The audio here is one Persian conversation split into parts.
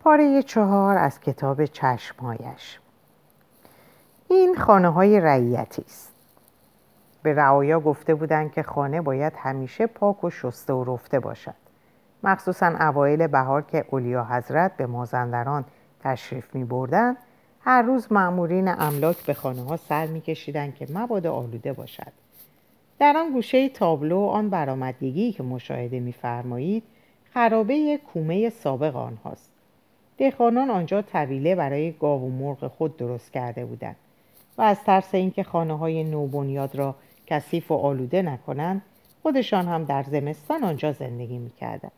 پاره چهار از کتاب چشمهایش. این خانه های رعیتی است. به رعایا گفته بودند که خانه باید همیشه پاک و شسته و رفته باشد. مخصوصا اوایل بهار که اولیا حضرت به مازندران تشریف می بردن هر روز معمورین املاک به خانه ها سر می کشیدن که مبادا آلوده باشد. در آن گوشه تابلو آن برآمدگی که مشاهده میفرمایید خرابه کومه سابق آنهاست. دهقانان آنجا طویله برای گاو و مرغ خود درست کرده بودند و از ترس اینکه خانه های نوبنیاد را کثیف و آلوده نکنند خودشان هم در زمستان آنجا زندگی می‌کردند.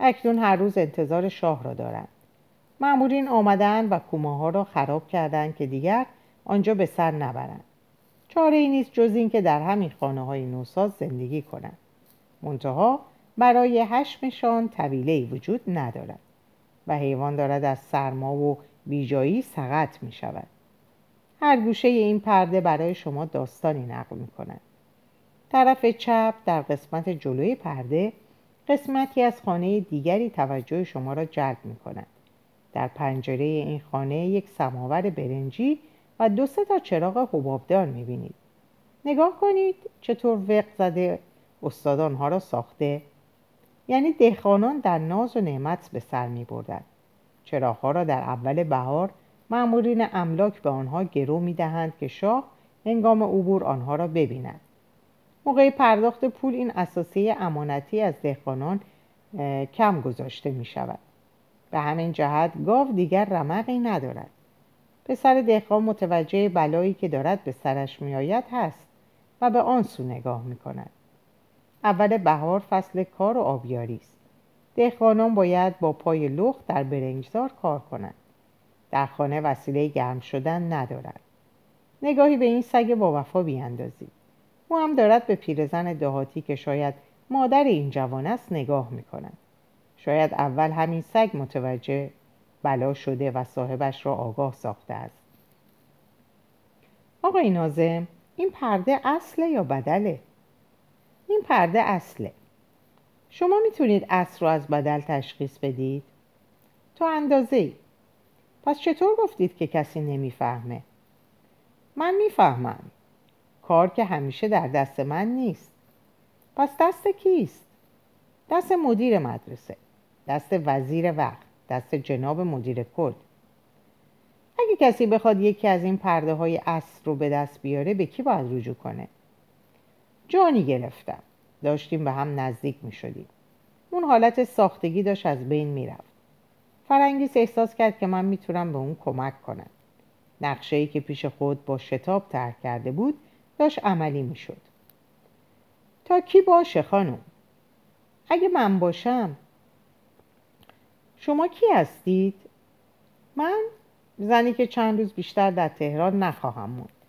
اکنون هر روز انتظار شاه را دارند. معمولین آمدن و کومه ها را خراب کردند که دیگر آنجا به سر نبرند. چاره ای نیست جز این که در همین خانه های نوساز زندگی کنند. منتها برای هشمشان طویله وجود ندارد. و حیوان دارد از سرما و بیجایی سقط می شود. هر گوشه این پرده برای شما داستانی نقل می کند. طرف چپ در قسمت جلوی پرده قسمتی از خانه دیگری توجه شما را جلب می کند. در پنجره این خانه یک سماور برنجی و دو سه تا چراغ حبابدار می‌بینید نگاه کنید چطور وق زده استادان ها را ساخته یعنی دهخانان در ناز و نعمت به سر می بردن. چراغ را در اول بهار معمورین املاک به آنها گرو می دهند که شاه هنگام عبور آنها را ببیند موقع پرداخت پول این اساسیه امانتی از دهقانان کم گذاشته می شود به همین جهت گاو دیگر رمقی ندارد پسر دهقان متوجه بلایی که دارد به سرش میآید هست و به آن سو نگاه می کند. اول بهار فصل کار و آبیاری است. دهقانان باید با پای لخت در برنجزار کار کنند. در خانه وسیله گرم شدن ندارد. نگاهی به این سگ با وفا بیاندازید. او هم دارد به پیرزن دهاتی که شاید مادر این جوان است نگاه می کند. شاید اول همین سگ متوجه بلا شده و صاحبش را آگاه ساخته است آقای نازم این پرده اصله یا بدله؟ این پرده اصله شما می‌تونید اصل رو از بدل تشخیص بدید؟ تا اندازه ای پس چطور گفتید که کسی نمی‌فهمه؟ من می‌فهمم کار که همیشه در دست من نیست پس دست کیست؟ دست مدیر مدرسه دست وزیر وقت دست جناب مدیر کل اگه کسی بخواد یکی از این پرده های اصر رو به دست بیاره به کی باید رجوع کنه جانی گرفتم. داشتیم به هم نزدیک می شدیم اون حالت ساختگی داشت از بین می‌رفت. فرنگیس احساس کرد که من می‌تونم به اون کمک کنم. نقشه ای که پیش خود با شتاب ترک کرده بود داشت عملی می‌شد. تا کی باشه خانم؟ اگه من باشم؟ شما کی هستید؟ من؟ زنی که چند روز بیشتر در تهران نخواهم موند.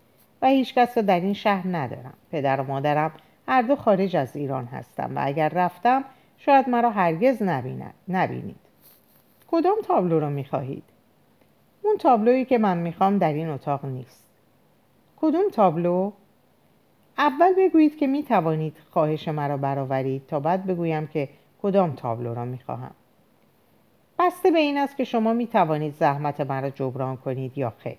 و هیچ کس را در این شهر ندارم. پدر و مادرم هر دو خارج از ایران هستم و اگر رفتم شاید مرا هرگز نبینید. کدام تابلو را می‌خواهید؟ اون تابلویی که من می‌خوام در این اتاق نیست. کدوم تابلو؟ اول بگویید که می‌توانید خواهش مرا برآورید تا بعد بگویم که کدام تابلو را می‌خواهم. بسته به این است که شما می توانید زحمت مرا جبران کنید یا خیر.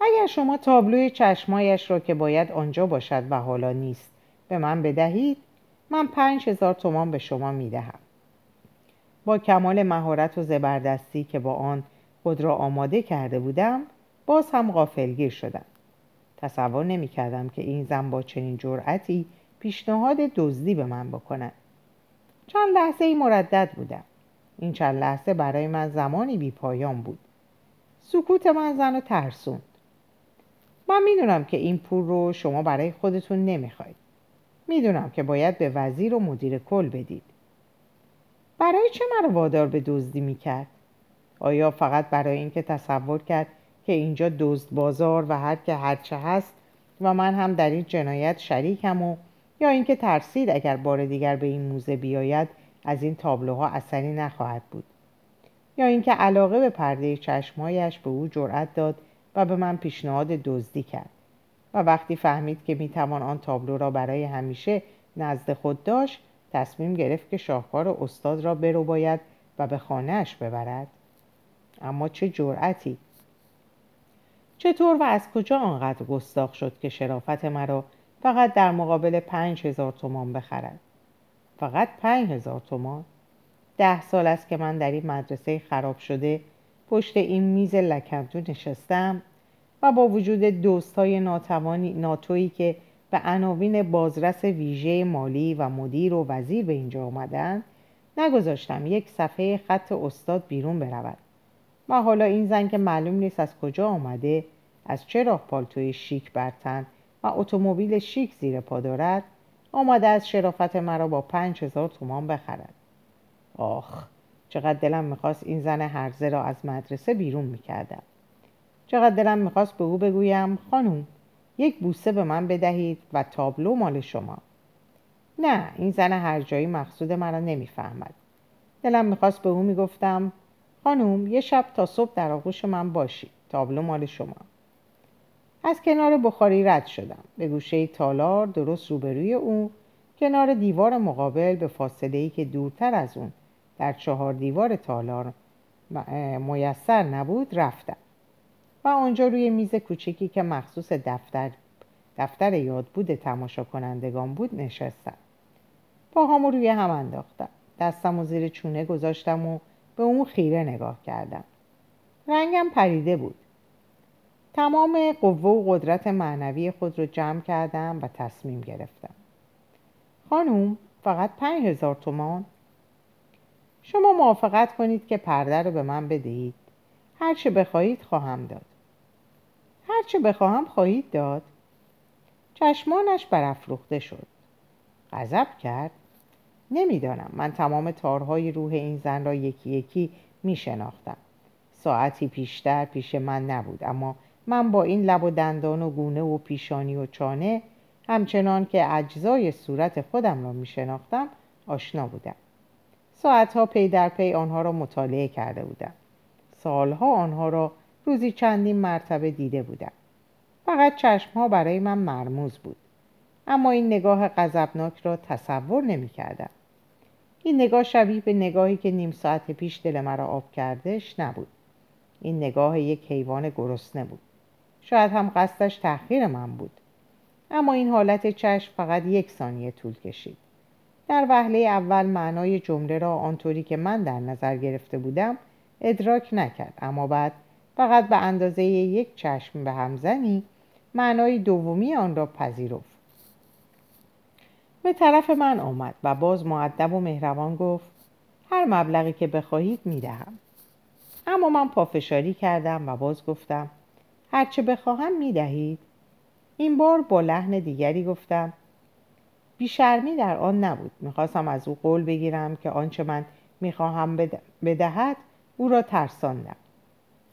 اگر شما تابلوی چشمایش را که باید آنجا باشد و حالا نیست به من بدهید من پنج هزار تومان به شما می دهم. با کمال مهارت و زبردستی که با آن خود را آماده کرده بودم باز هم غافلگیر شدم. تصور نمی کردم که این زن با چنین جرأتی پیشنهاد دزدی به من بکند. چند لحظه ای مردد بودم. این چند لحظه برای من زمانی بی پایان بود. سکوت من زن و ترسوند من می‌دونم که این پول رو شما برای خودتون نمی‌خواید. می‌دونم که باید به وزیر و مدیر کل بدید. برای چه مرا وادار به دزدی می‌کرد؟ آیا فقط برای اینکه تصور کرد که اینجا دزد بازار و هر که هرچه هست و من هم در این جنایت شریکم و یا اینکه ترسید اگر بار دیگر به این موزه بیاید از این تابلوها اثری نخواهد بود. یا اینکه علاقه به پرده چشمهایش به او جرأت داد و به من پیشنهاد دزدی کرد. و وقتی فهمید که می‌توان آن تابلو را برای همیشه نزد خود داشت تصمیم گرفت که شاهکار استاد را برو باید و به خانهاش ببرد. اما چه جرأتی! چطور و از کجا آنقدر گستاخ شد که شرافت مرا فقط در مقابل پنج هزار تومان بخرد؟ فقط پنج هزار تومان؟ ده سال است که من در این مدرسه خراب شده پشت این میز لکمدو نشستم و با وجود دوست های ناتوانی ناتویی که به عناوین بازرس ویژه مالی و مدیر و وزیر به اینجا آمدند نگذاشتم یک صفحه خط استاد بیرون برود. و حالا این زن که معلوم نیست از کجا آمده از چه راه پالتوی شیک برتن و اتومبیل شیک زیر پا دارد آمده از شرافت مرا با پنج هزار تومان بخرد. آخ. چقدر دلم می‌خواست این زن هرزه را از مدرسه بیرون می‌کردم. چقدر دلم می‌خواست به او بگویم خانوم یک بوسه به من بدهید و تابلو مال شما. نه این زن هر جایی مقصود مرا نمی‌فهمد. دلم می‌خواست به او می‌گفتم خانوم یه شب تا صبح در آغوش من باشی تابلو مال شما. از کنار بخاری رد شدم. به گوشه تالار درست روبروی او کنار دیوار مقابل به فاصله ای که دورتر از اون در چهار دیوار تالار. میسر نبود رفتم. و آنجا روی میز کوچکی که مخصوص دفتر دفتر یادبود تماشا کنندگان بود نشستم. پاهامو روی هم انداختم. دستم و زیر چونه گذاشتم و به اون خیره نگاه کردم. رنگم پریده بود. تمام قوه و قدرت معنوی خود رو جمع کردم و تصمیم گرفتم. خانوم فقط پنج هزار تومان شما موافقت کنید که پرده رو به من بدهید. هرچه بخواهید خواهم داد. هرچه بخواهم خواهید داد. چشمانش برافروخته شد. غضب کرد. نمی‌دانم. من تمام تارهای روح این زن را یکی یکی می شناختم ساعتی پیشتر پیش من نبود اما من با این لب و دندان و گونه و پیشانی و چانه همچنان که اجزای صورت خودم را می شناختم آشنا بودم. ساعتها پی در پی آنها را مطالعه کرده بودم. سالها آنها را روزی چندین مرتبه دیده بودم. فقط چشمها برای من مرموز بود. اما این نگاه غضبناک را تصور نمی کردم. این نگاه شبیه به نگاهی که نیم ساعت پیش دل مرا آب کردش نبود. این نگاه یک حیوان گرسنه بود. شاید هم قصدش تحقیر من بود. اما این حالت چشم فقط یک ثانیه طول کشید. در وهله اول معنای جمله را آنطوری که من در نظر گرفته بودم ادراک نکرد. اما بعد فقط به اندازه یک چشم به همزنی معنای دومی آن را پذیرفت. به طرف من آمد و باز معدب و مهربان گفت هر مبلغی که بخواهید می‌دهم. اما من پافشاری کردم و باز گفتم هرچه بخواهم می‌دهید. این بار با لحن دیگری گفتم بیشرمی در آن نبود. می‌خواستم از او قول بگیرم که آنچه من می‌خواهم بدهد او را ترساندم.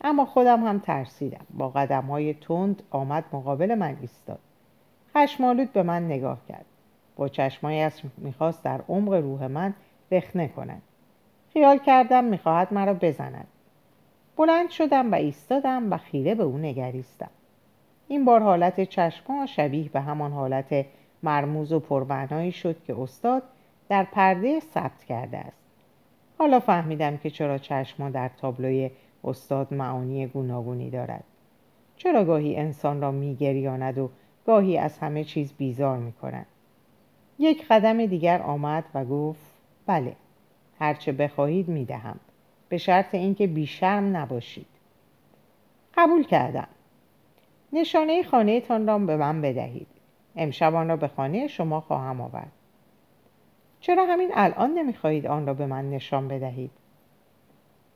اما خودم هم ترسیدم. با قدم های تند آمد مقابل من ایستاد. خشمالود به من نگاه کرد. با چشمایش می‌خواست در عمق روح من رخنه کند. خیال کردم می‌خواهد مرا بزند. بلند شدم و ایستادم و خیره به او نگریستم. این بار حالت چشما شبیه به همان حالت مرموز و پرمعنایی شد که استاد در پرده ثبت کرده است. حالا فهمیدم که چرا چشما در تابلوی استاد معانی گوناگونی دارد. چرا گاهی انسان را میگریاند و گاهی از همه چیز بیزار می‌کند یک قدم دیگر آمد و گفت بله هرچه بخواهید می‌دهم به شرط اینکه بیشرم نباشید. قبول کردم. نشانه خانه تان را به من بدهید. امشب آن را به خانه شما خواهم آورد. چرا همین الان نمی‌خواهید آن را به من نشان بدهید؟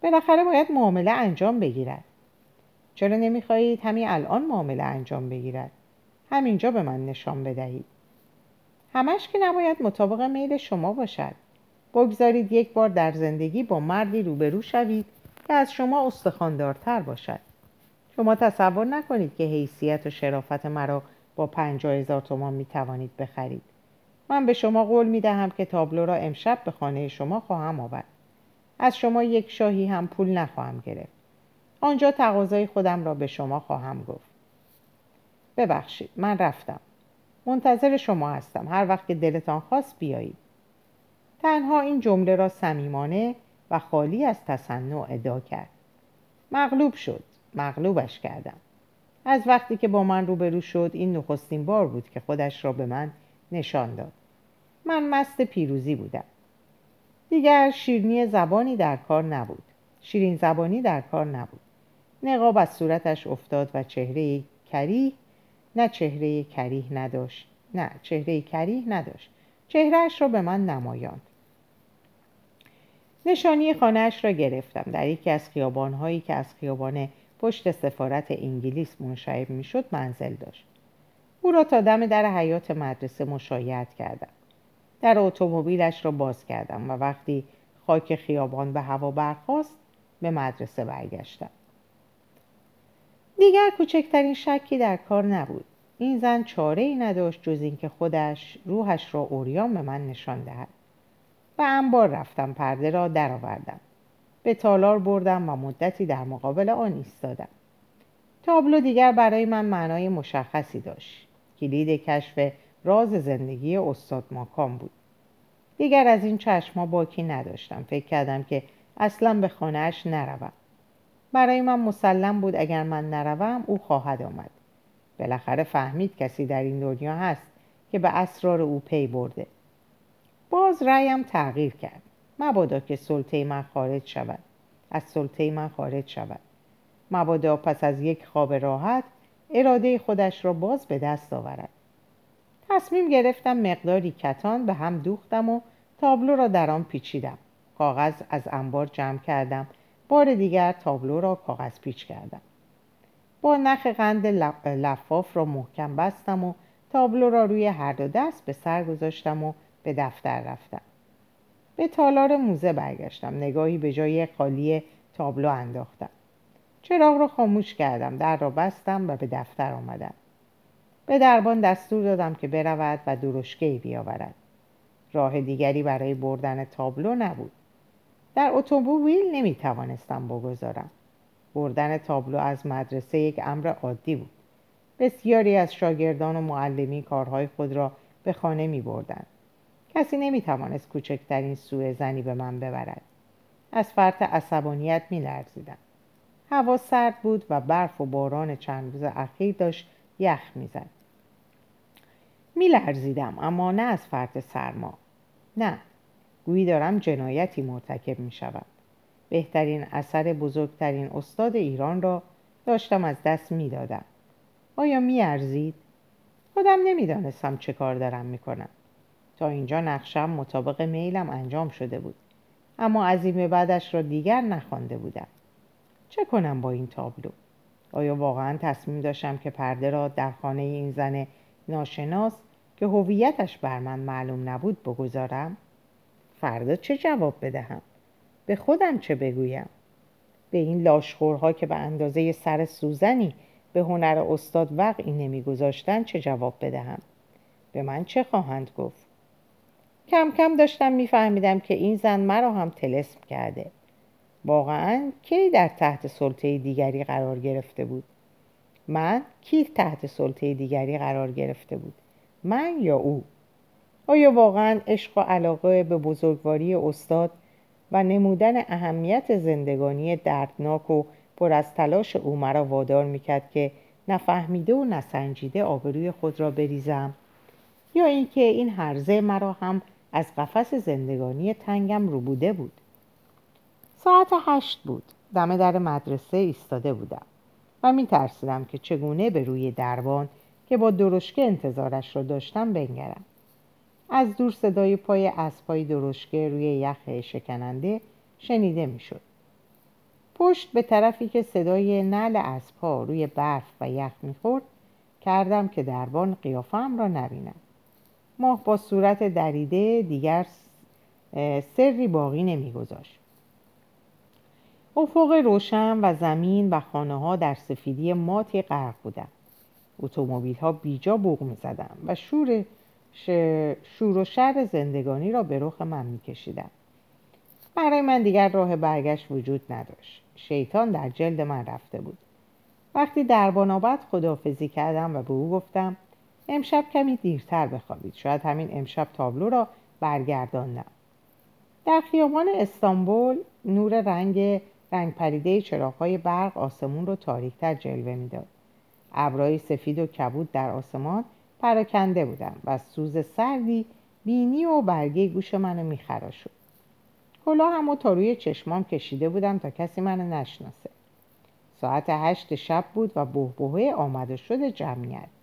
بالاخره باید معامله انجام بگیرد. چرا نمی‌خواهید همین الان معامله انجام بگیرد؟ همینجا به من نشان بدهید. همش که نباید مطابق میل شما باشد. بگذارید یک بار در زندگی با مردی روبرو شوید که از شما استخاندارتر باشد. شما تصور نکنید که حیثیت و شرافت مرا با پنجاه هزار تومان می توانید بخرید. من به شما قول می دهم که تابلو را امشب به خانه شما خواهم آورد. از شما یک شاهی هم پول نخواهم گرفت. آنجا تقاضای خودم را به شما خواهم گفت. ببخشید من رفتم. منتظر شما هستم. هر وقت که دلتان خواست بیایید. تنها این جمله را صمیمانه و خالی از تصنع ادا کرد. مغلوب شد. مغلوبش کردم. از وقتی که با من روبرو شد این نخستین بار بود که خودش را به من نشان داد. من مست پیروزی بودم. دیگر شیرنی زبانی در کار نبود. شیرین زبانی در کار نبود. نقاب از صورتش افتاد و چهره کریه نه چهره کریه نداشت. نه چهره کریه نداشت. چهرهش را به من نمایاند. نشانی خانهاش را گرفتم در یکی از خیابانهایی که از خیابان پشت سفارت انگلیس منشعب می‌شد منزل داشت. او را تا دم در حیات مدرسه مشایعت کردم. در اتومبیلش را باز کردم و وقتی خاک خیابان به هوا برخاست به مدرسه برگشتم. دیگر کوچکترین شکی در کار نبود. این زن چاره ای نداشت جز اینکه خودش روحش را اوریان به من نشان دهد. و انبار رفتم پرده را درآوردم. به تالار بردم و مدتی در مقابل آن ایستادم. تابلو دیگر برای من معنای مشخصی داشت. کلید کشف راز زندگی استاد ماکام بود. دیگر از این چشما باکی نداشتم. فکر کردم که اصلا به خانهاش نروم. برای من مسلم بود. اگر من نروم او خواهد آمد. بالاخره فهمید کسی در این دنیا هست که به اسرار او پی برده. باز رأیم تغییر کرد. مبادا که سلطه من خارج شود. از سلطه من خارج شود. مبادا پس از یک خواب راحت اراده خودش را باز به دست آورد. تصمیم گرفتم مقداری کتان به هم دوختم و تابلو را در آن پیچیدم. کاغذ از انبار جمع کردم. بار دیگر تابلو را کاغذ پیچ کردم. با نخ قند لفاف را محکم بستم و تابلو را روی هر دو دست به سر گذاشتم و به دفتر رفتم. به تالار موزه برگشتم. نگاهی به جای خالی تابلو انداختم. چراغ را خاموش کردم. در را بستم و به دفتر آمدم. به دربان دستور دادم که برود و درشکهای بیاورد. راه دیگری برای بردن تابلو نبود. در اتومبیل نمی توانستم بگذارم. بردن تابلو از مدرسه یک امر عادی بود. بسیاری از شاگردان و معلمی کارهای خود را به خانه می بردن. کسی نمی توانست کوچکترین سوء زنی به من ببرد از فرط عصبانیت می لرزیدم هوا سرد بود و برف و باران چند روز اخیر داشت یخ می‌زد می لرزیدم اما نه از فرط سرما نه گویی دارم جنایتی مرتکب می شود بهترین اثر بزرگترین استاد ایران را داشتم از دست می دادم. آیا می ارزید؟ خودم نمی‌دانستم چه کار دارم می کنم. تا اینجا نقشم مطابق میلم انجام شده بود. اما از این بعدش را دیگر نخوانده بودم. چه کنم با این تابلو؟ آیا واقعا تصمیم داشتم که پرده را در خانه این زن ناشناس که هویتش بر من معلوم نبود بگذارم؟ فردا چه جواب بدهم؟ به خودم چه بگویم به این لاشخورها که به اندازه سر سوزنی به هنر استاد وقعی نمیگذاشتن چه جواب بدهم به من چه خواهند گفت کم کم داشتم میفهمیدم که این زن مرا هم تلسم کرده. واقعا کی در تحت سلطه دیگری قرار گرفته بود؟ من کی تحت سلطه دیگری قرار گرفته بود؟ من یا او؟ آیا واقعا عشق و علاقه به بزرگواری استاد و نمودن اهمیت زندگانی دردناک و پر از تلاش او مرا وادار می‌کرد که نفهمیده و نسنجیده آبروی خود را بریزم؟ یا اینکه این هرزه مرا هم از قفس زندگانی تنگم رو بوده بود. ساعت هشت بود. دم در مدرسه ایستاده بودم و می ترسیدم که چگونه به روی دربان که با درشکه انتظارش را داشتم بنگرم. از دور صدای پای اسبهای درشکه روی یخ شکننده شنیده می‌شد. پشت به طرفی که صدای نعل اسبها روی برف و یخ می‌خورد کردم که دربان قیافم را نبینم. ماه با صورت دریده دیگر سری باقی نمیگذاشت. افق روشن و زمین و خانه ها در سفیدی ماتی غرق بودند. اتومبیل ها بیجا بوق می و شور شور و شر زندگانی را به رخ من میکشیدم برای من دیگر راه برگشت وجود نداشت. شیطان در جلد من رفته بود. وقتی در بانابت خداحافظی کردم و به او گفتم امشب کمی دیرتر بخوابید. شاید همین امشب تابلو را برگرداندم. در خیابان استانبول نور رنگ رنگ پریده چراغهای برق آسمون رو تاریکتر جلوه می‌داد. ابرهای سفید و کبود در آسمان پراکنده بودن و سوز سردی بینی و برگه گوش منو میخراشد کلا همو تا روی چشمام کشیده بودم تا کسی منو نشناسه. ساعت هشت شب بود و بهبهه آمده شده جمعیت.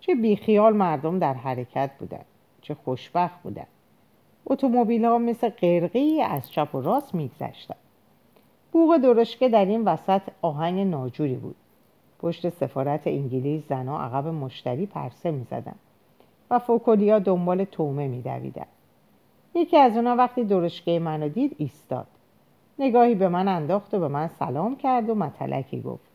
چه بیخیال مردم در حرکت بودن چه خوشبخت بودن. اتومبیل ها مثل قرقی از چپ و راست میگذشتن. بوغ درشکه در این وسط آهنگ ناجوری بود. پشت سفارت انگلیس زنها عقب مشتری پرسه می‌زدن و فوکولیا دنبال تومه میدویدن. یکی از اونا وقتی درشکه منو دید ایستاد. نگاهی به من انداخت و به من سلام کرد و متلکی گفت.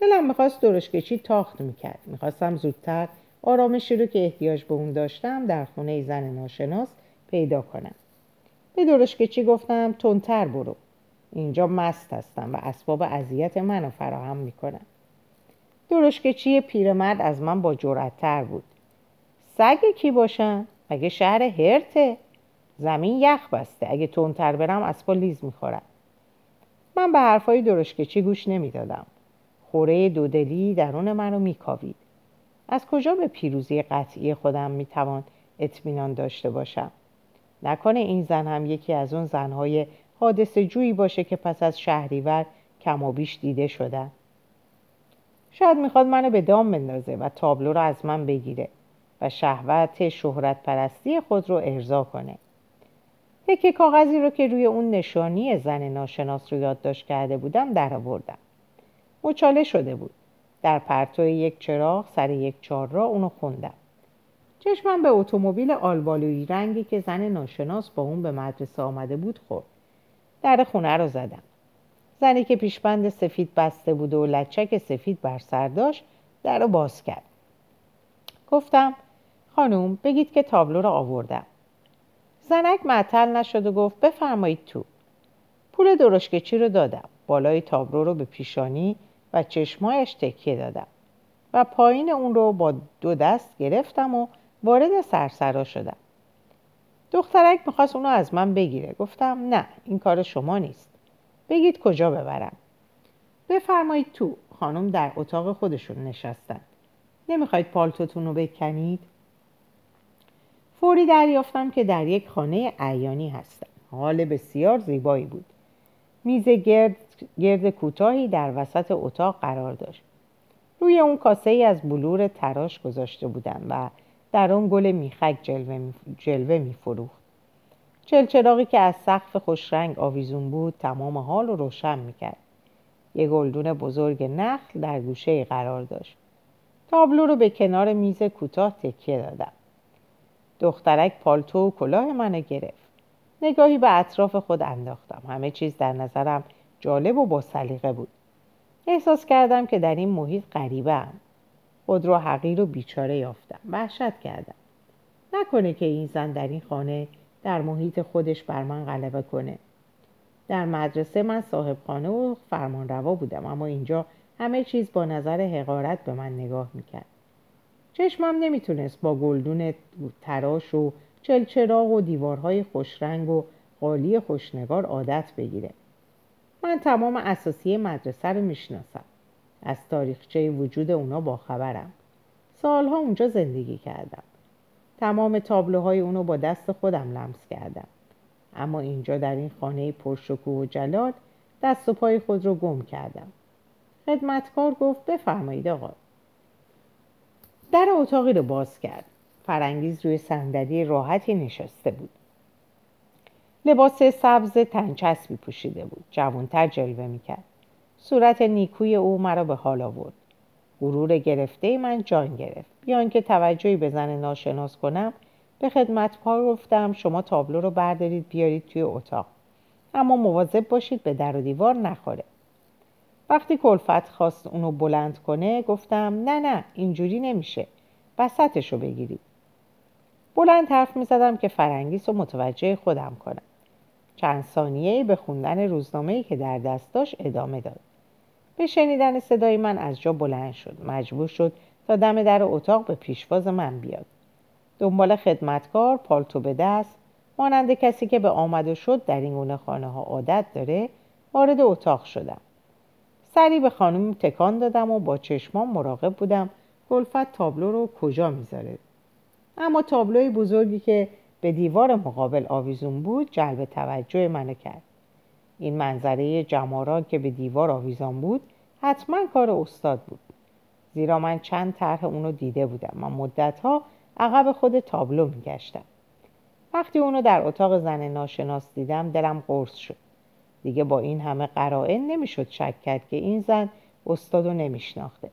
دلم می‌خواست درشکچی تاخت می‌کرد. می‌خواستم زودتر آرامشی رو که احتیاج به اون داشتم در خونه زن ناشناس پیدا کنم. به درشکچی گفتم تندتر برو. اینجا مست هستم و اسباب اذیت منو فراهم می‌کنم درشکچی پیرمرد از من با جرأتتر بود. سگ کی باشم مگه شهر هرته؟ زمین یخ بسته. اگه تندتر برم اسبا لیز می‌خورم من به حرفای درشکچی گوش نمی‌دادم. خوره دودلی درون منو میکاوید. از کجا به پیروزی قطعی خودم می‌توان اطمینان داشته باشم؟ نکنه این زن هم یکی از اون زنهای حادث جویی باشه که پس از شهریور کم و بیش دیده شدن. شاید می‌خواد منو به دام بندازه و تابلو رو از من بگیره و شهوت شهرت پرستی خود رو ارضا کنه. تکه کاغذی رو که روی اون نشانی زن ناشناس رو یادداشت کرده بودم در آوردم مچاله شده بود. در پرتو یک چراغ سر یک چهار را اونو خوندم. چشمم به اتومبیل آلبالویی رنگی که زن ناشناس با اون به مدرسه آمده بود خورد. در خونه رو زدم. زنی که پیشبند سفید بسته بود و لچک سفید بر سر داشت در رو باز کرد. گفتم خانوم بگید که تابلو رو آوردم. زنک معطل نشد و گفت بفرمایید تو. پول درشکچی رو دادم. بالای تابلو رو به پیشانی و چشمایش تکیه دادم و پایین اون رو با دو دست گرفتم و وارد سرسرا شدم. دخترک می‌خواست اونو از من بگیره. گفتم نه این کار شما نیست. بگید کجا ببرم. بفرمایید تو. خانم در اتاق خودشون نشستن. نمی‌خواید پالتوتون رو بکنید؟ فوری دریافتم که در یک خانه عیانی هستم. حال بسیار زیبایی بود. میز گرد, گرد کوتاهی در وسط اتاق قرار داشت. روی اون کاسه ای از بلور تراش گذاشته بودم و در اون گل میخک جلوه, می... جلوه میفروخت. چلچراغی که از سقف خوشرنگ آویزون بود تمام حال رو روشن می‌کرد. یه گلدون بزرگ نخل در گوشه قرار داشت. تابلو رو به کنار میز کوتاه تکیه دادم. دخترک پالتو و کلاه منو گرفت. نگاهی به اطراف خود انداختم. همه چیز در نظرم جالب و با سلیقه بود. احساس کردم که در این محیط غریبه هم. خود را حقیر و بیچاره یافتم. وحشت کردم. نکنه که این زن در این خانه در محیط خودش بر من غلبه کنه. در مدرسه من صاحب خانه و فرمانروا بودم اما اینجا همه چیز با نظر حقارت به من نگاه می‌کرد. چشمم نمی‌تونست با گلدون تراش و چلچراغ و دیوارهای خوشرنگ و قالی خوشنگار عادت بگیره. من تمام اساسی مدرسه رو می‌شناسم. از تاریخچه وجود اونا باخبرم. سالها اونجا زندگی کردم. تمام تابلوهای اونو با دست خودم لمس کردم. اما اینجا در این خانه پرشکوه و جلال دست و پای خود رو گم کردم. خدمتکار گفت بفرمایید آقا. در اتاقی رو باز کرد. فرانگیز روی صندلی راحتی نشسته بود. لباس سبز تنچسبی پوشیده بود. جوانتر جلوه می‌کرد. صورت نیکوی او مرا به حال آورد. غرور گرفته من جان گرفت. بیان که توجهی به زن ناشناس کنم به خدمت پا گفتم شما تابلو رو بردارید بیارید توی اتاق. اما مواظب باشید به در و دیوار نخوره. وقتی کلفت خواست اونو بلند کنه گفتم نه نه اینجوری نمیشه. وسطش رو بگیرید. بلند حرف می‌زدم که فرنگیس رو متوجه خودم کنم. چند ثانیه به خوندن روزنامه‌ای که در دست داشت ادامه داد. به شنیدن صدای من از جا بلند شد. مجبور شد تا دم در اتاق به پیشواز من بیاد. دنبال خدمتکار پالتو به دست مانند کسی که به آمد و شد در این گونه خانه ها عادت داره وارد اتاق شدم. سری به خانم تکان دادم و با چشمان مراقب بودم. گلفت تابلو رو کجا می‌ذاره؟ اما تابلوی بزرگی که به دیوار مقابل آویزون بود جلب توجه منو کرد. این منظره جماران که به دیوار آویزان بود حتما کار استاد بود. زیرا من چند طرح اونو دیده بودم من مدتها عقب خود تابلو میگشتم. وقتی اونو در اتاق زن ناشناس دیدم دلم قرص شد. دیگه با این همه قرائن نمی‌شد شک کرد که این زن استادو نمیشناخته.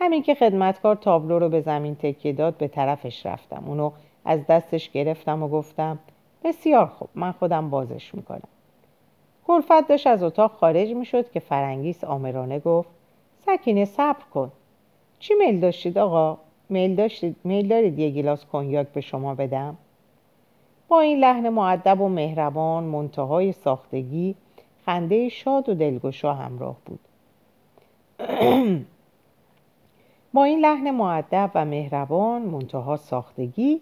همین که خدمتکار تابلو رو به زمین تکیه داد به طرفش رفتم. اونو از دستش گرفتم و گفتم بسیار خوب من خودم بازش می‌کنم. کلفت داشت از اتاق خارج می‌شد که فرنگیس آمرانه گفت سکینه صبر کن. چی میل داشتید آقا؟ میل, داشتید؟ میل دارید یه گیلاس کنیاک به شما بدم؟ با این لحن معدب و مهربان منتهای ساختگی خنده شاد و دلگشا همراه بود. با این لحن معدب و مهربان منتها ساختگی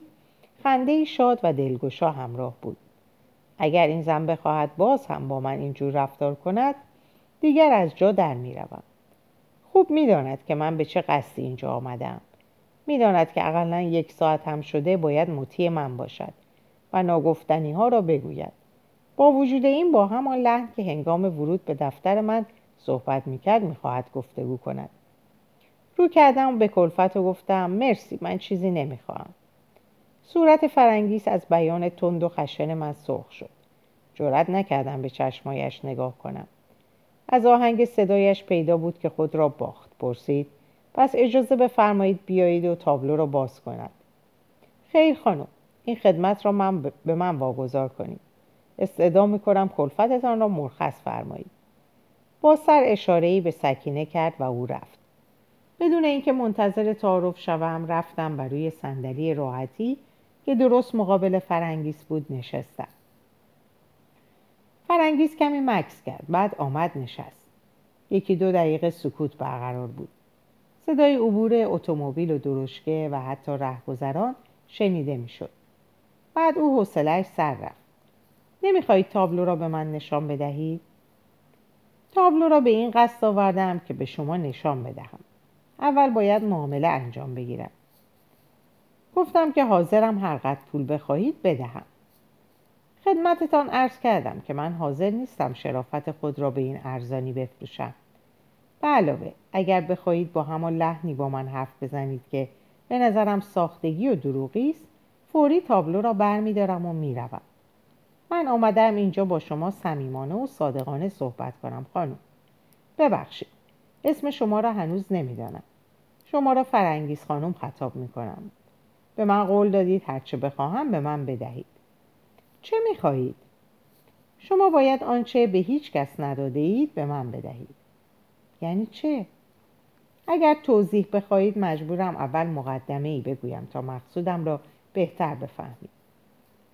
خنده شاد و دلگشا همراه بود. اگر این زن بخواهد باز هم با من اینجور رفتار کند دیگر از جا در می‌روم. خوب می‌داند که من به چه قصدی اینجا آمدم. می‌داند که اقلا یک ساعت هم شده باید مطیع من باشد و ناگفتنی ها را بگوید. با وجود این با همان لحن که هنگام ورود به دفتر من صحبت می‌کرد می‌خواهد گفتگو کند. رو کردم به کلفت و گفتم مرسی من چیزی نمی‌خواهم صورت فرانگیز از بیان تند و خشن من سرخ شد. جرأت نکردم به چشمایش نگاه کنم. از آهنگ صدایش پیدا بود که خود را باخت. پرسید پس اجازه بفرمایید بیایید و تابلو را باز کند. خیر خانم این خدمت را من به من واگذار کنید. استدعا می‌کنم کلفتتان را مرخص فرمایید. با سر اشاره‌ای به سکینه کرد و او رفت. بدون اینکه منتظر تعارف شوم رفتم و روی صندلی راحتی که درست مقابل فرنگیس بود نشستم. فرنگیس کمی مکث کرد بعد آمد نشست. یکی دو دقیقه سکوت برقرار بود. صدای عبور اتومبیل و درشکه و حتی رهگذران شنیده می‌شد. بعد او حوصلهاش سر رفت. نمی‌خواهید تابلو را به من نشان بدهید تابلو را به این قصد آوردم که به شما نشان بدهم. اول باید معامله انجام بگیرم. گفتم که حاضرم هر قد پول بخواهید بدهم. خدمتتان عرض کردم که من حاضر نیستم شرافت خود را به این ارزانی بفروشم. به علاوه اگر بخواهید با همان لحنی با من حرف بزنید که به نظرم ساختگی و دروغی است فوری تابلو را برمیدارم و می‌روم. من آمدم اینجا با شما صمیمانه و صادقانه صحبت کنم خانم. ببخشید. اسم شما را هنوز نمی‌دانم. شما را فرانگیز خانم خطاب می‌کنم. به من قول دادید هرچه بخواهم به من بدهید. چه می‌خواهید؟ شما باید آنچه به هیچ کس نداده اید به من بدهید. یعنی چه؟ اگر توضیح بخواهید مجبورم اول مقدمه ای بگویم تا مقصودم را بهتر بفهمید.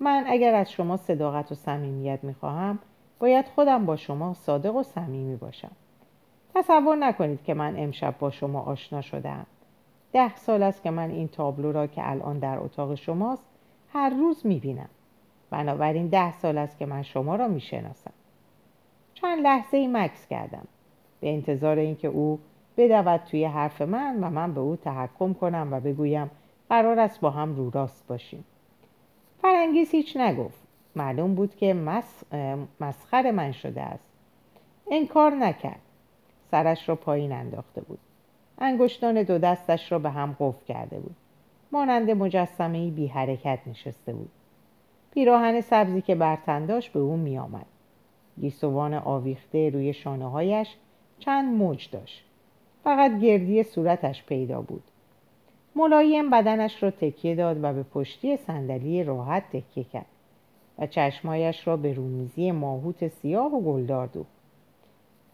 من اگر از شما صداقت و صمیمیت می‌خواهم باید خودم با شما صادق و صمیمی باشم. تصور نکنید که من امشب با شما آشنا شدم ده سال است که من این تابلو را که الان در اتاق شماست هر روز می‌بینم. بنابراین ده سال است که من شما را می‌شناسم. چند لحظه ای مکس کردم. به انتظار اینکه او بدود توی حرف من و من به او تحکم کنم و بگویم قرار است با هم رو راست باشیم. فرانگیز هیچ نگفت. معلوم بود که مس... مسخر من شده است. انکار نکرد. سرش را پایین انداخته بود انگشتان دو دستش را به هم قفل کرده بود مانند مجسمه بی حرکت نشسته بود پیراهن سبزی که برتن داشت به او می آمد. گیسوان آویخته روی شانه هایش چند موج داشت. فقط گردی صورتش پیدا بود. ملایم بدنش را تکیه داد و به پشتی صندلی راحت تکیه کرد و چشمایش را به رومیزی ماهوت سیاه و گلدار دوخت.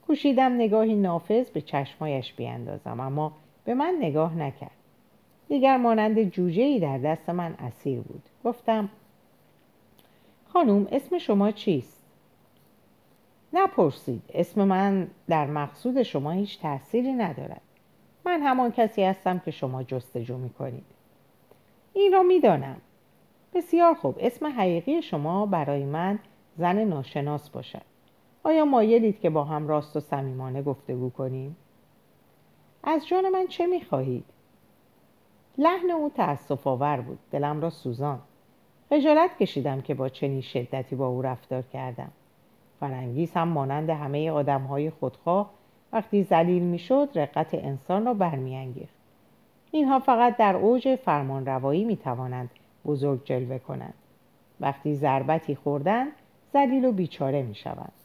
کوشیدم نگاهی نافذ به چشمایش بیاندازم اما به من نگاه نکرد. دیگر مانند جوجه ای در دست من اسیر بود. گفتم خانوم اسم شما چیست؟ نپرسید اسم من در مقصود شما هیچ تأثیری ندارد من همان کسی هستم که شما جستجو می کنید این را می‌دانم بسیار خوب اسم حقیقی شما برای من زن ناشناس باشد آیا مایلید که با هم راست و صمیمانه گفتگو کنیم؟ از جان من چه می‌خواهید؟ لحن او تأصف آور بود. دلم را سوزان خجالت کشیدم که با چنین شدتی با او رفتار کردم. فرانگیز هم مانند همه آدم های خودخواه وقتی زلیل می‌شد رقت انسان را برمیانگیخت. اینها فقط در اوج می توانند بزرگ جلوه کنند. وقتی ضربتی خوردن زلیل و بیچاره می شوند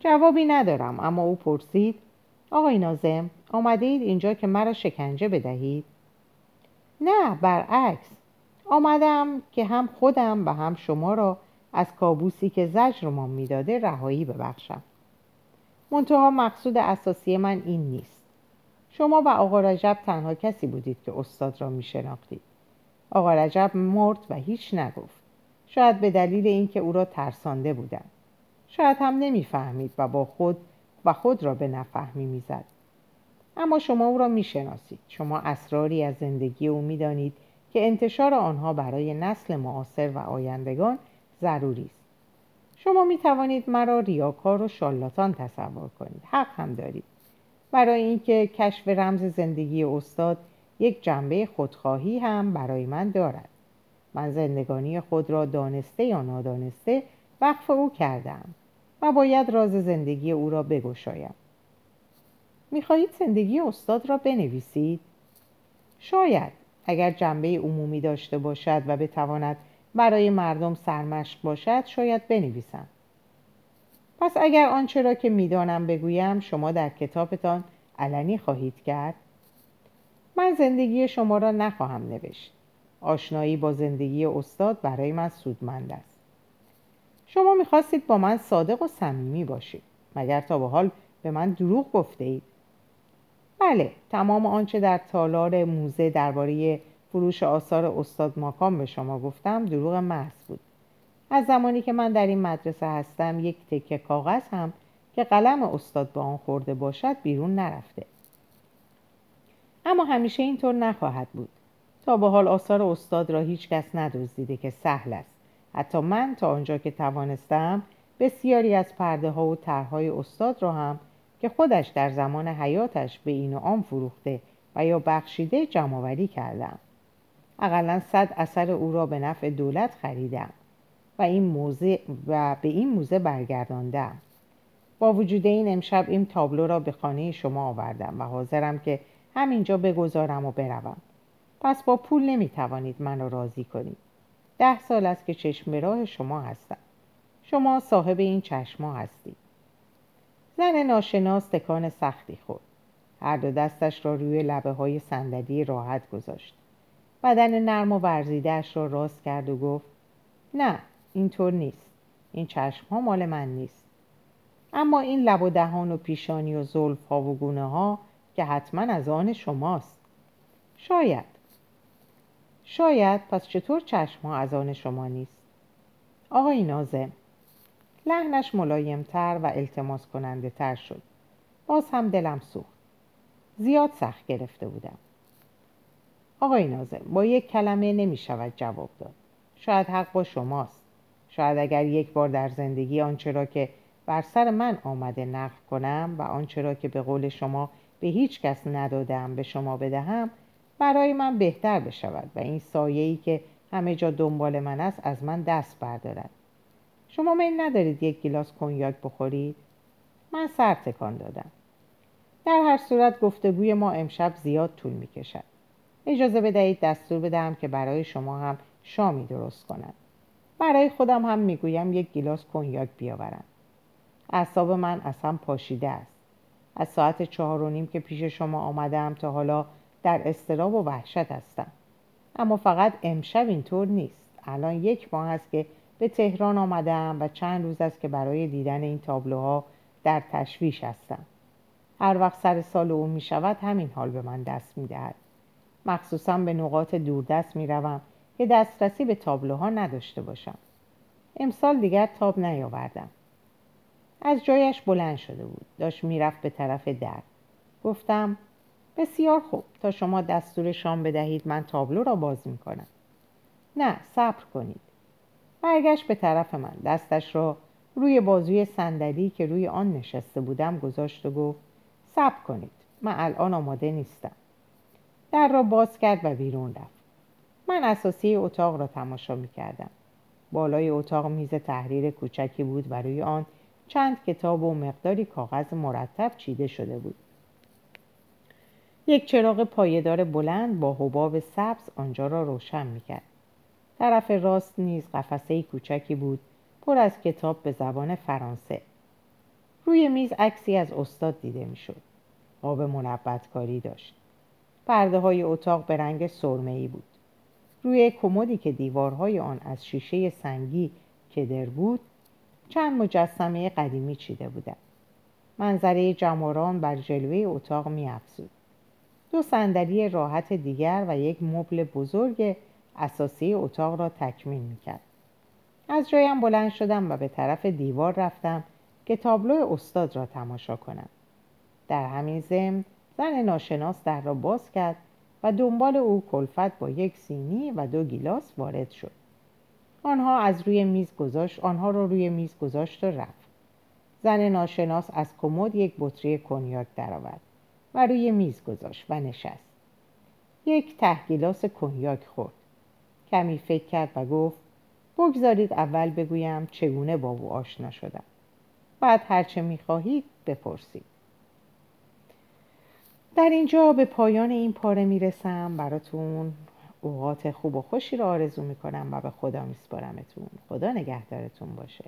جوابی ندارم اما او پرسید آقای نازم آمده اید اینجا که مرا شکنجه بدهید؟ نه برعکس. آمدم که هم خودم و هم شما را از کابوسی که زجرمان می‌داده رهایی ببخشم. منتها مقصود اساسی من این نیست. شما و آقا رجب تنها کسی بودید که استاد را می شناختید آقا رجب مرد و هیچ نگفت. شاید به دلیل اینکه او را ترسانده بودم. شاید هم نمی‌فهمید و با خود و خود را به نفهمی می‌زد. اما شما او را می‌شناسید. شما اسراری از زندگی او می‌دانید که انتشار آنها برای نسل معاصر و آیندگان ضروری است. شما می توانید مرا ریاکار و شالاتان تصور کنید. حق هم دارید. برای اینکه کشف رمز زندگی استاد یک جنبه خودخواهی هم برای من دارد. من زندگانی خود را دانسته یا نادانسته وقف او کردم و باید راز زندگی او را بگشایم. می‌خواهید زندگی استاد را بنویسید؟ شاید اگر جنبه عمومی داشته باشد و بتواند برای مردم سرمشق باشد شاید بنویسم. پس اگر آنچه را که می‌دانم بگویم شما در کتابتان علنی خواهید کرد؟ من زندگی شما را نخواهم نوشت. آشنایی با زندگی استاد برای من سودمند است. شما می‌خواستید با من صادق و صمیمی باشید. مگر تا به حال به من دروغ گفته اید بله تمام آنچه در تالار موزه درباره فروش آثار استاد ماکام به شما گفتم دروغ محض بود. از زمانی که من در این مدرسه هستم یک تکه کاغذ هم که قلم استاد به آن خورده باشد بیرون نرفته. اما همیشه اینطور نخواهد بود. تا به حال آثار استاد را هیچ کس ندزدیده که سهل است. حتی من تا آنجا که توانستم بسیاری از پرده ها و طرحهای استاد را هم که خودش در زمان حیاتش به این و آن فروخته و یا بخشیده جمعآوری کردم. اقلا صد اثر او را به نفع دولت خریدم و, این موزه و به این موزه برگرداندم. با وجود این امشب این تابلو را به خانه شما آوردم و حاضرم که همینجا بگذارم و بروم. پس با پول نمی‌توانید منو راضی کنید. ده سال است که چشم راه شما هستم. شما صاحب این چشما هستید. زن ناشناس تکان سختی خورد. هر دو دستش را روی لبه های صندلی راحت گذاشت. بدن نرم و ورزیدهش را راست کرد و گفت نه اینطور نیست. این چشم ها مال من نیست. اما این لب و دهان و پیشانی و زلف ها و گونه ها که حتما از آن شماست. شاید شاید پس چطور چشم ها از آن شما نیست؟ آقای نازم لحنش ملایمتر و التماس کننده تر شد. باز هم دلم سوخت. زیاد سخت گرفته بودم. آقای نازم با یک کلمه نمی شود جواب داد. شاید حق با شماست. شاید اگر یک بار در زندگی آنچه را که بر سر من آمده نقل کنم و آنچه را که به قول شما به هیچ کس ندادم به شما بدهم برای من بهتر بشود و این سایه‌ای که همه جا دنبال من است از من دست بردارد. شما میل ندارید یک گیلاس کنیاک بخورید؟ من سر تکان دادم. در هر صورت گفتگوی ما امشب زیاد طول می کشد اجازه بدهید دستور بدهم که برای شما هم شامی درست کنند برای خودم هم می‌گویم یک گیلاس کنیاک بیاورم. اعصاب من اصلا پاشیده است. از ساعت چهار و نیم که پیش شما آمدم تا حالا در استراب و وحشت هستم. اما فقط امشب اینطور نیست. الان یک ماه است که به تهران آمدم و چند روز است که برای دیدن این تابلوها در تشویش هستم. هر وقت سر سال او می شود همین حال به من دست می دهد. مخصوصا به نقاط دوردست می روم که دسترسی به تابلوها نداشته باشم. امسال دیگر تاب نیاوردم. از جایش بلند شده بود. داشت می‌رفت به طرف در. گفتم بسیار خوب. تا شما دستور شام بدهید من تابلو را باز می کنم نه صبر کنید. برگشت به طرف من. دستش را روی بازوی صندلی که روی آن نشسته بودم گذاشت و گفت صبر کنید من الان آماده نیستم. در را باز کرد و بیرون رفت. من اساسی اتاق را تماشا می کردم بالای اتاق میز تحریر کوچکی بود و روی آن چند کتاب و مقداری کاغذ مرتب چیده شده بود. یک چراغ پایدار بلند با حباب سبز آنجا را روشن می‌کرد. طرف راست نیز قفسه کوچکی بود پر از کتاب به زبان فرانسه. روی میز عکسی از استاد دیده می‌شد. آب منبتکاری داشت. پرده های اتاق به رنگ سرمه بود. روی کمدی که دیوارهای آن از شیشه سنگی کدر بود چند مجسمه قدیمی چیده بودند. منظره جماران بر جلوه اتاق می افزود. دو صندلی راحت دیگر و یک مبل بزرگ اساسی اتاق را تکمیل می کرد. از جایم بلند شدم و به طرف دیوار رفتم که تابلو استاد را تماشا کنم. در همین ضمن زن ناشناس در را باز کرد و دنبال او کلفت با یک سینی و دو گیلاس وارد شد. آنها از روی میز گذاشت آنها را روی میز گذاشت و رفت. زن ناشناس از کمد یک بطری کنیاک درآورد و روی میز گذاشت و نشست. یک ته گیلاس کنیاک خورد. کمی فکر کرد و گفت بگذارید اول بگویم چگونه با او آشنا شدم. بعد هرچه می‌خواهید بپرسید. در اینجا به پایان این پاره می‌رسم براتون اوقات خوب و خوشی رو آرزو می‌کنم و به خدا میسپارمتون خدا نگهدارتون باشه